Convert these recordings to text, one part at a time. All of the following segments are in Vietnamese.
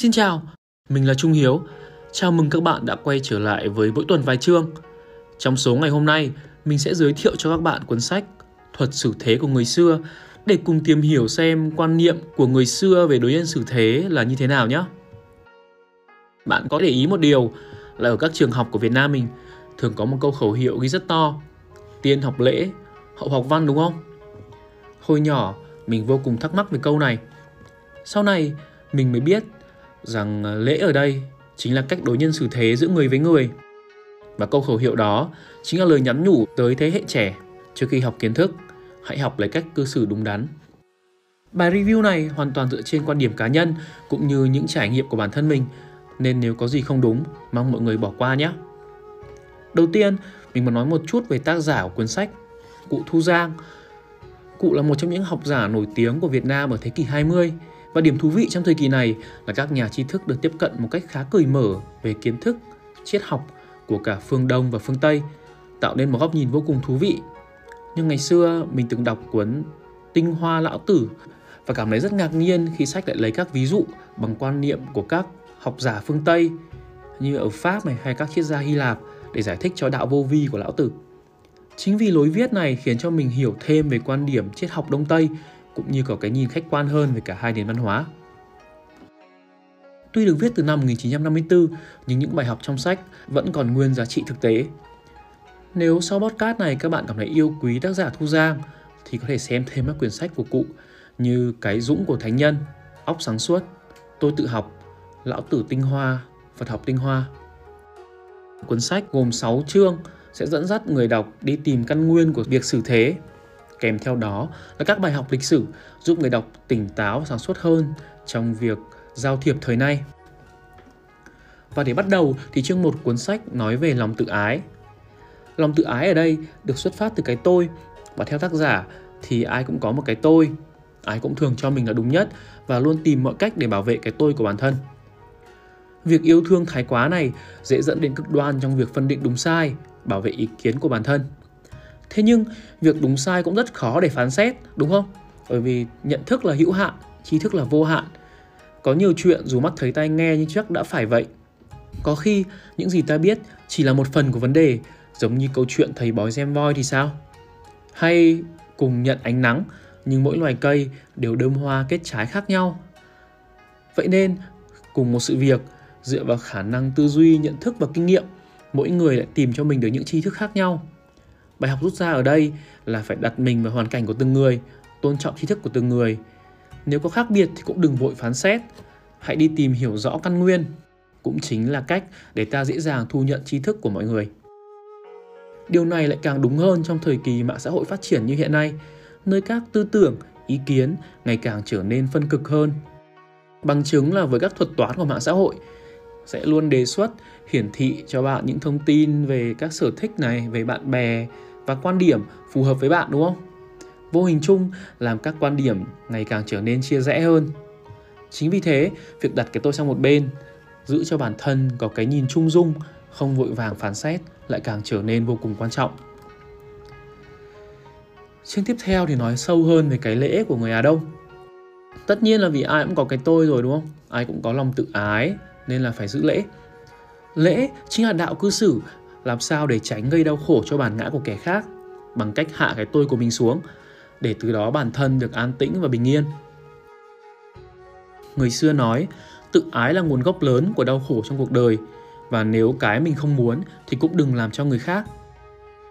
Xin chào, mình là Trung Hiếu. Chào mừng các bạn đã quay trở lại với mỗi tuần vài chương. Trong số ngày hôm nay, mình sẽ giới thiệu cho các bạn cuốn sách Thuật xử thế của người xưa để cùng tìm hiểu xem quan niệm của người xưa về đối nhân xử thế là như thế nào nhé. Bạn có để ý một điều là ở các trường học của Việt Nam mình thường có một câu khẩu hiệu ghi rất to Tiên học lễ, hậu học văn đúng không? Hồi nhỏ, mình vô cùng thắc mắc về câu này. Sau này, mình mới biết rằng ờ, lễ ở đây chính là cách đối nhân xử thế giữa người với người. Và câu khẩu hiệu đó chính là lời nhắn nhủ tới thế hệ trẻ trước khi học kiến thức, hãy học lấy cách cư xử đúng đắn. Bài review này hoàn toàn dựa trên quan điểm cá nhân cũng như những trải nghiệm của bản thân mình, nên nếu có gì không đúng, mong mọi người bỏ qua nhé. Đầu tiên, mình muốn nói một chút về tác giả của cuốn sách, cụ Thu Giang. Cụ là một trong những học giả nổi tiếng của Việt Nam ở thế kỷ 20 và điểm thú vị trong thời kỳ này là các nhà tri thức được tiếp cận một cách khá cởi mở về kiến thức, triết học của cả phương Đông và phương Tây, tạo nên một góc nhìn vô cùng thú vị. Nhưng ngày xưa mình từng đọc cuốn Tinh Hoa Lão Tử và cảm thấy rất ngạc nhiên khi sách lại lấy các ví dụ bằng quan niệm của các học giả phương Tây như ở Pháp này hay các triết gia Hy Lạp để giải thích cho đạo vô vi của Lão Tử. Chính vì lối viết này khiến cho mình hiểu thêm về quan điểm triết học Đông Tây cũng như có cái nhìn khách quan hơn về cả hai nền văn hóa. Tuy được viết từ năm 1954, nhưng những bài học trong sách vẫn còn nguyên giá trị thực tế. Nếu sau podcast này các bạn cảm thấy yêu quý tác giả Thu Giang, thì có thể xem thêm các quyển sách của cụ như Cái Dũng của Thánh Nhân, Óc Sáng Suốt, Tôi Tự Học, Lão Tử Tinh Hoa, Phật Học Tinh Hoa. Cuốn sách gồm 6 chương sẽ dẫn dắt người đọc đi tìm căn nguyên của việc xử thế Kèm theo đó là các bài học lịch sử giúp người đọc tỉnh táo sáng suốt hơn trong việc giao thiệp thời nay. Và để bắt đầu thì chương một cuốn sách nói về lòng tự ái. Lòng tự ái ở đây được xuất phát từ cái tôi và theo tác giả thì ai cũng có một cái tôi, ai cũng thường cho mình là đúng nhất và luôn tìm mọi cách để bảo vệ cái tôi của bản thân. Việc yêu thương thái quá này dễ dẫn đến cực đoan trong việc phân định đúng sai, bảo vệ ý kiến của bản thân. Thế nhưng việc đúng sai cũng rất khó để phán xét, đúng không? Bởi vì nhận thức là hữu hạn, trí thức là vô hạn. Có nhiều chuyện dù mắt thấy tai nghe nhưng chắc đã phải vậy. Có khi những gì ta biết chỉ là một phần của vấn đề, giống như câu chuyện thầy bói xem voi thì sao? Hay cùng nhận ánh nắng nhưng mỗi loài cây đều đơm hoa kết trái khác nhau. Vậy nên, cùng một sự việc, dựa vào khả năng tư duy, nhận thức và kinh nghiệm, mỗi người lại tìm cho mình được những tri thức khác nhau. Bài học rút ra ở đây là phải đặt mình vào hoàn cảnh của từng người, tôn trọng tri thức của từng người. Nếu có khác biệt thì cũng đừng vội phán xét, hãy đi tìm hiểu rõ căn nguyên. Cũng chính là cách để ta dễ dàng thu nhận tri thức của mọi người. Điều này lại càng đúng hơn trong thời kỳ mạng xã hội phát triển như hiện nay, nơi các tư tưởng, ý kiến ngày càng trở nên phân cực hơn. Bằng chứng là với các thuật toán của mạng xã hội sẽ luôn đề xuất hiển thị cho bạn những thông tin về các sở thích này, về bạn bè, và quan điểm phù hợp với bạn đúng không? Vô hình chung làm các quan điểm ngày càng trở nên chia rẽ hơn. Chính vì thế, việc đặt cái tôi sang một bên, giữ cho bản thân có cái nhìn trung dung, không vội vàng phán xét lại càng trở nên vô cùng quan trọng. Chương tiếp theo thì nói sâu hơn về cái lễ của người Á Đông. Tất nhiên là vì ai cũng có cái tôi rồi đúng không? Ai cũng có lòng tự ái nên là phải giữ lễ. Lễ chính là đạo cư xử làm sao để tránh gây đau khổ cho bản ngã của kẻ khác bằng cách hạ cái tôi của mình xuống để từ đó bản thân được an tĩnh và bình yên. Người xưa nói, tự ái là nguồn gốc lớn của đau khổ trong cuộc đời và nếu cái mình không muốn thì cũng đừng làm cho người khác.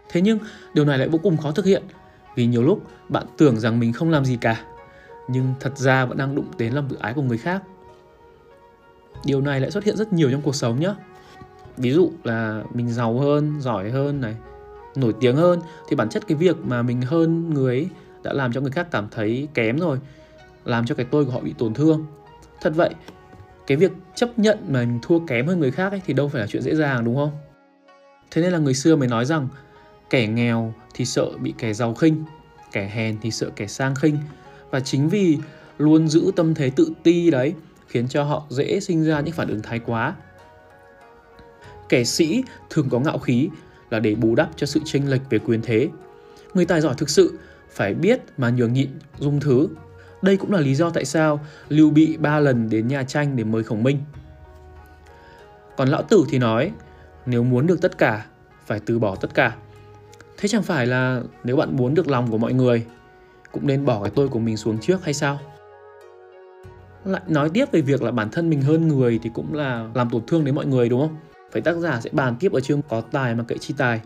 Thế nhưng điều này lại vô cùng khó thực hiện vì nhiều lúc bạn tưởng rằng mình không làm gì cả nhưng thật ra vẫn đang đụng đến lòng tự ái của người khác. Điều này lại xuất hiện rất nhiều trong cuộc sống nhé ví dụ là mình giàu hơn giỏi hơn này nổi tiếng hơn thì bản chất cái việc mà mình hơn người ấy đã làm cho người khác cảm thấy kém rồi làm cho cái tôi của họ bị tổn thương. Thật vậy cái việc chấp nhận mà mình thua kém hơn người khác ấy, thì đâu phải là chuyện dễ dàng đúng không? Thế nên là người xưa mới nói rằng kẻ nghèo thì sợ bị kẻ giàu khinh kẻ hèn thì sợ kẻ sang khinh. Và chính vì luôn giữ tâm thế tự ti đấy khiến cho họ dễ sinh ra những phản ứng thái quá. Kẻ sĩ thường có ngạo khí là để bù đắp cho sự chênh lệch về quyền thế. Người tài giỏi thực sự phải biết mà nhường nhịn dung thứ. Đây cũng là lý do tại sao Lưu Bị ba lần đến nhà tranh để mời Khổng Minh. Còn lão tử thì nói, nếu muốn được tất cả, phải từ bỏ tất cả. Thế chẳng phải là nếu bạn muốn được lòng của mọi người, cũng nên bỏ cái tôi của mình xuống trước hay sao? Lại nói tiếp về việc là bản thân mình hơn người thì cũng là làm tổn thương đến mọi người đúng không? Phải tác giả sẽ bàn tiếp ở chương có tài mà kệ chi tài.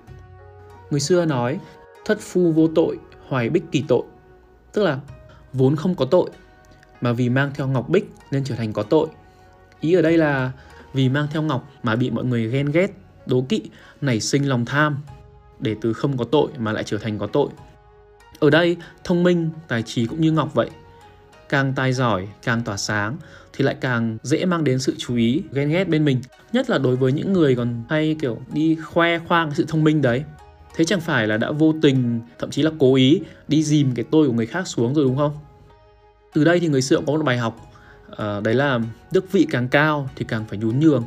Người xưa nói, thất phu vô tội, hoài bích kỳ tội. Tức là vốn không có tội, mà vì mang theo ngọc bích nên trở thành có tội. Ý ở đây là vì mang theo ngọc mà bị mọi người ghen ghét, đố kỵ, nảy sinh lòng tham, để từ không có tội mà lại trở thành có tội. Ở đây, thông minh, tài trí cũng như ngọc vậy. Càng tài giỏi, càng tỏa sáng thì lại càng dễ mang đến sự chú ý, ghen ghét bên mình. Nhất là đối với những người còn hay kiểu đi khoe khoang sự thông minh đấy. Thế chẳng phải là đã vô tình, thậm chí là cố ý đi dìm cái tôi của người khác xuống rồi đúng không? Từ đây thì người xưa cũng có một bài học à, đấy là đức vị càng cao thì càng phải nhún nhường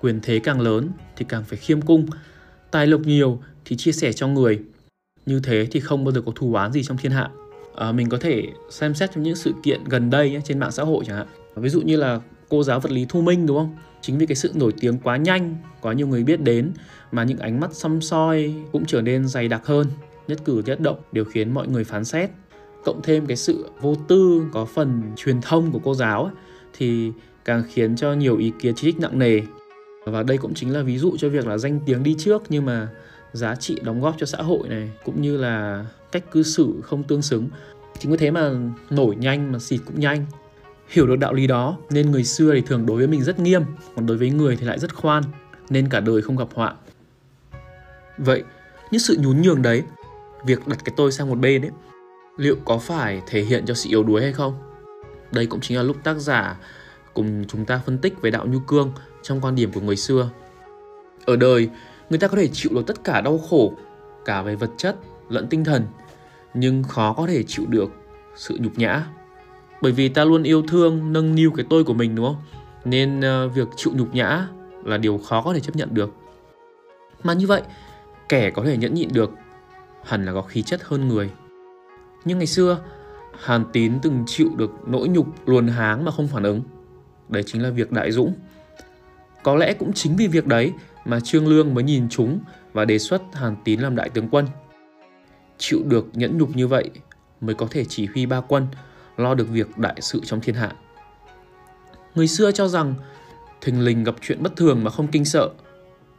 quyền thế càng lớn thì càng phải khiêm cung tài lộc nhiều thì chia sẻ cho người như thế thì không bao giờ có thù oán gì trong thiên hạ à, mình có thể xem xét trong những sự kiện gần đây nhé, trên mạng xã hội chẳng hạn. Ví dụ như là cô giáo vật lý thu minh đúng không? Chính vì cái sự nổi tiếng quá nhanh quá nhiều người biết đến mà những ánh mắt xăm soi cũng trở nên dày đặc hơn nhất cử nhất động đều khiến mọi người phán xét. Cộng thêm cái sự vô tư có phần truyền thông của cô giáo ấy, thì càng khiến cho nhiều ý kiến chỉ trích nặng nề. Và đây cũng chính là ví dụ cho việc là danh tiếng đi trước nhưng mà giá trị đóng góp cho xã hội này cũng như là cách cư xử không tương xứng. Chính vì thế mà nổi nhanh mà xịt cũng nhanh. Hiểu được đạo lý đó, nên người xưa thì thường đối với mình rất nghiêm, còn đối với người thì lại rất khoan, nên cả đời không gặp họa. Vậy những sự nhún nhường đấy, việc đặt cái tôi sang một bên ấy, liệu có phải thể hiện cho sự yếu đuối hay không? Đây cũng chính là lúc tác giả cùng chúng ta phân tích về đạo nhu cương trong quan điểm của người xưa. Ở đời, người ta có thể chịu được tất cả đau khổ, cả về vật chất lẫn tinh thần nhưng khó có thể chịu được sự nhục nhã. Bởi vì ta luôn yêu thương nâng niu cái tôi của mình đúng không? Nên uh, việc chịu nhục nhã là điều khó có thể chấp nhận được. Mà như vậy kẻ có thể nhẫn nhịn được hẳn là có khí chất hơn người. Nhưng ngày xưa hàn tín từng chịu được nỗi nhục luồn háng mà không phản ứng. Đấy chính là việc đại dũng. Có lẽ cũng chính vì việc đấy mà trương lương mới nhìn chúng và đề xuất hàn tín làm đại tướng quân chịu được nhẫn nhục như vậy mới có thể chỉ huy ba quân lo được việc đại sự trong thiên hạ. Người xưa cho rằng thình lình gặp chuyện bất thường mà không kinh sợ,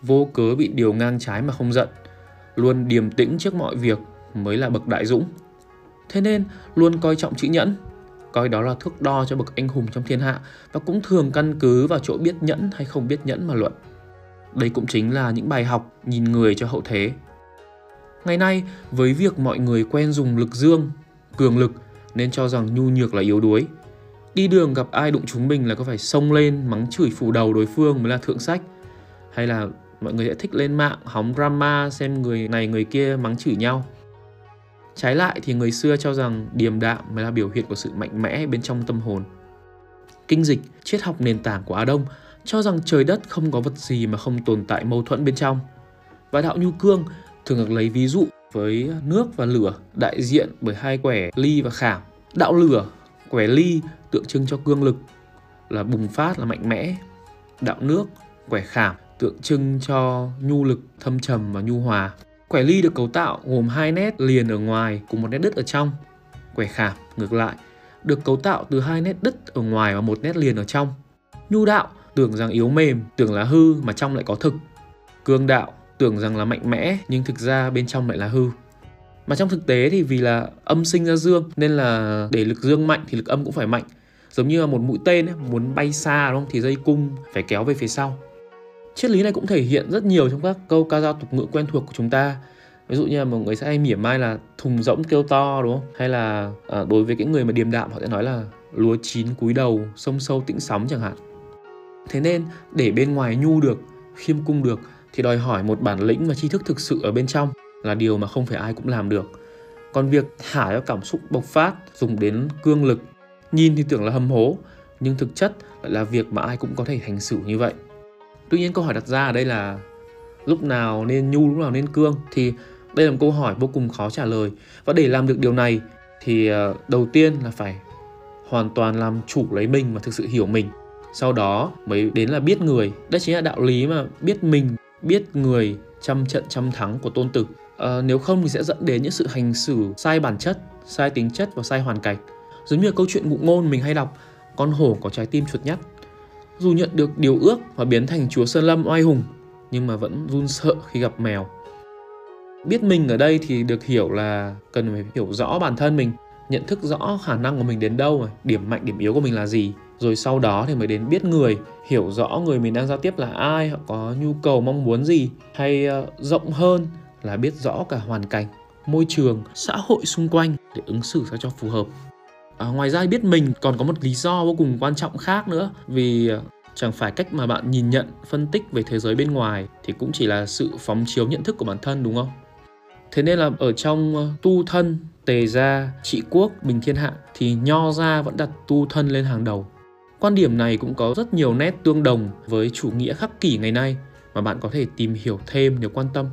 vô cớ bị điều ngang trái mà không giận, luôn điềm tĩnh trước mọi việc mới là bậc đại dũng. Thế nên luôn coi trọng chữ nhẫn, coi đó là thước đo cho bậc anh hùng trong thiên hạ và cũng thường căn cứ vào chỗ biết nhẫn hay không biết nhẫn mà luận. Đây cũng chính là những bài học nhìn người cho hậu thế. Ngày nay, với việc mọi người quen dùng lực dương, cường lực nên cho rằng nhu nhược là yếu đuối. Đi đường gặp ai đụng chúng mình là có phải xông lên mắng chửi phủ đầu đối phương mới là thượng sách. Hay là mọi người sẽ thích lên mạng hóng drama xem người này người kia mắng chửi nhau. Trái lại thì người xưa cho rằng điềm đạm mới là biểu hiện của sự mạnh mẽ bên trong tâm hồn. Kinh dịch, triết học nền tảng của Á Đông cho rằng trời đất không có vật gì mà không tồn tại mâu thuẫn bên trong. Và đạo Nhu Cương thường được lấy ví dụ với nước và lửa đại diện bởi hai quẻ ly và khảm. Đạo lửa, quẻ ly tượng trưng cho cương lực là bùng phát là mạnh mẽ. Đạo nước, quẻ khảm tượng trưng cho nhu lực thâm trầm và nhu hòa. Quẻ ly được cấu tạo gồm hai nét liền ở ngoài cùng một nét đứt ở trong. Quẻ khảm ngược lại được cấu tạo từ hai nét đứt ở ngoài và một nét liền ở trong. Nhu đạo tưởng rằng yếu mềm, tưởng là hư mà trong lại có thực. Cương đạo tưởng rằng là mạnh mẽ nhưng thực ra bên trong lại là hư. Mà trong thực tế thì vì là âm sinh ra dương nên là để lực dương mạnh thì lực âm cũng phải mạnh. Giống như là một mũi tên ấy, muốn bay xa đúng không? Thì dây cung phải kéo về phía sau. Triết lý này cũng thể hiện rất nhiều trong các câu ca dao tục ngữ quen thuộc của chúng ta. Ví dụ như là một người sẽ hay mỉa mai là thùng rỗng kêu to đúng không? Hay là à, đối với cái người mà điềm đạm họ sẽ nói là lúa chín cúi đầu sông sâu tĩnh sóng chẳng hạn. Thế nên để bên ngoài nhu được khiêm cung được thì đòi hỏi một bản lĩnh và tri thức thực sự ở bên trong là điều mà không phải ai cũng làm được. Còn việc thả cho cảm xúc bộc phát dùng đến cương lực, nhìn thì tưởng là hâm hố, nhưng thực chất lại là việc mà ai cũng có thể hành xử như vậy. Tuy nhiên câu hỏi đặt ra ở đây là lúc nào nên nhu, lúc nào nên cương thì đây là một câu hỏi vô cùng khó trả lời. Và để làm được điều này thì ờ, đầu tiên là phải hoàn toàn làm chủ lấy mình và thực sự hiểu mình sau đó mới đến là biết người đây chính là đạo lý mà biết mình biết người trăm trận trăm thắng của tôn tử. À, nếu không thì sẽ dẫn đến những sự hành xử sai bản chất sai tính chất và sai hoàn cảnh. Giống như câu chuyện ngụ ngôn mình hay đọc con hổ có trái tim chuột nhắt. Dù nhận được điều ước và biến thành chúa sơn lâm oai hùng nhưng mà vẫn run sợ khi gặp mèo. Biết mình ở đây thì được hiểu là cần phải hiểu rõ bản thân mình nhận thức rõ khả năng của mình đến đâu điểm mạnh điểm yếu của mình là gì rồi sau đó thì mới đến biết người hiểu rõ người mình đang giao tiếp là ai họ có nhu cầu mong muốn gì hay ờ, rộng hơn là biết rõ cả hoàn cảnh môi trường xã hội xung quanh để ứng xử sao cho phù hợp. À, ngoài ra biết mình còn có một lý do vô cùng quan trọng khác nữa vì ờ, chẳng phải cách mà bạn nhìn nhận phân tích về thế giới bên ngoài thì cũng chỉ là sự phóng chiếu nhận thức của bản thân đúng không? Thế nên là ở trong ờ, tu thân tề gia trị quốc bình thiên hạ thì nho gia vẫn đặt tu thân lên hàng đầu. Quan điểm này cũng có rất nhiều nét tương đồng với chủ nghĩa khắc kỷ ngày nay mà bạn có thể tìm hiểu thêm nếu quan tâm.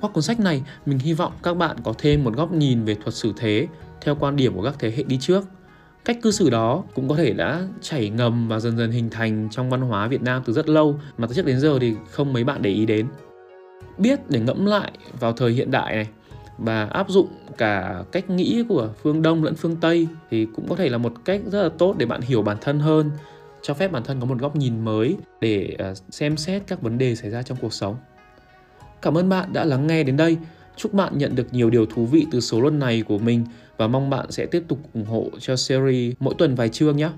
Qua cuốn sách này, mình hy vọng các bạn có thêm một góc nhìn về thuật sử thế theo quan điểm của các thế hệ đi trước. Cách cư xử đó cũng có thể đã chảy ngầm và dần dần hình thành trong văn hóa Việt Nam từ rất lâu mà từ trước đến giờ thì không mấy bạn để ý đến. Biết để ngẫm lại vào thời hiện đại này và áp dụng cả cách nghĩ của phương Đông lẫn phương Tây thì cũng có thể là một cách rất là tốt để bạn hiểu bản thân hơn, cho phép bản thân có một góc nhìn mới để à, xem xét các vấn đề xảy ra trong cuộc sống. Cảm ơn bạn đã lắng nghe đến đây. Chúc bạn nhận được nhiều điều thú vị từ số luân này của mình và mong bạn sẽ tiếp tục ủng hộ cho series mỗi tuần vài chương nhé.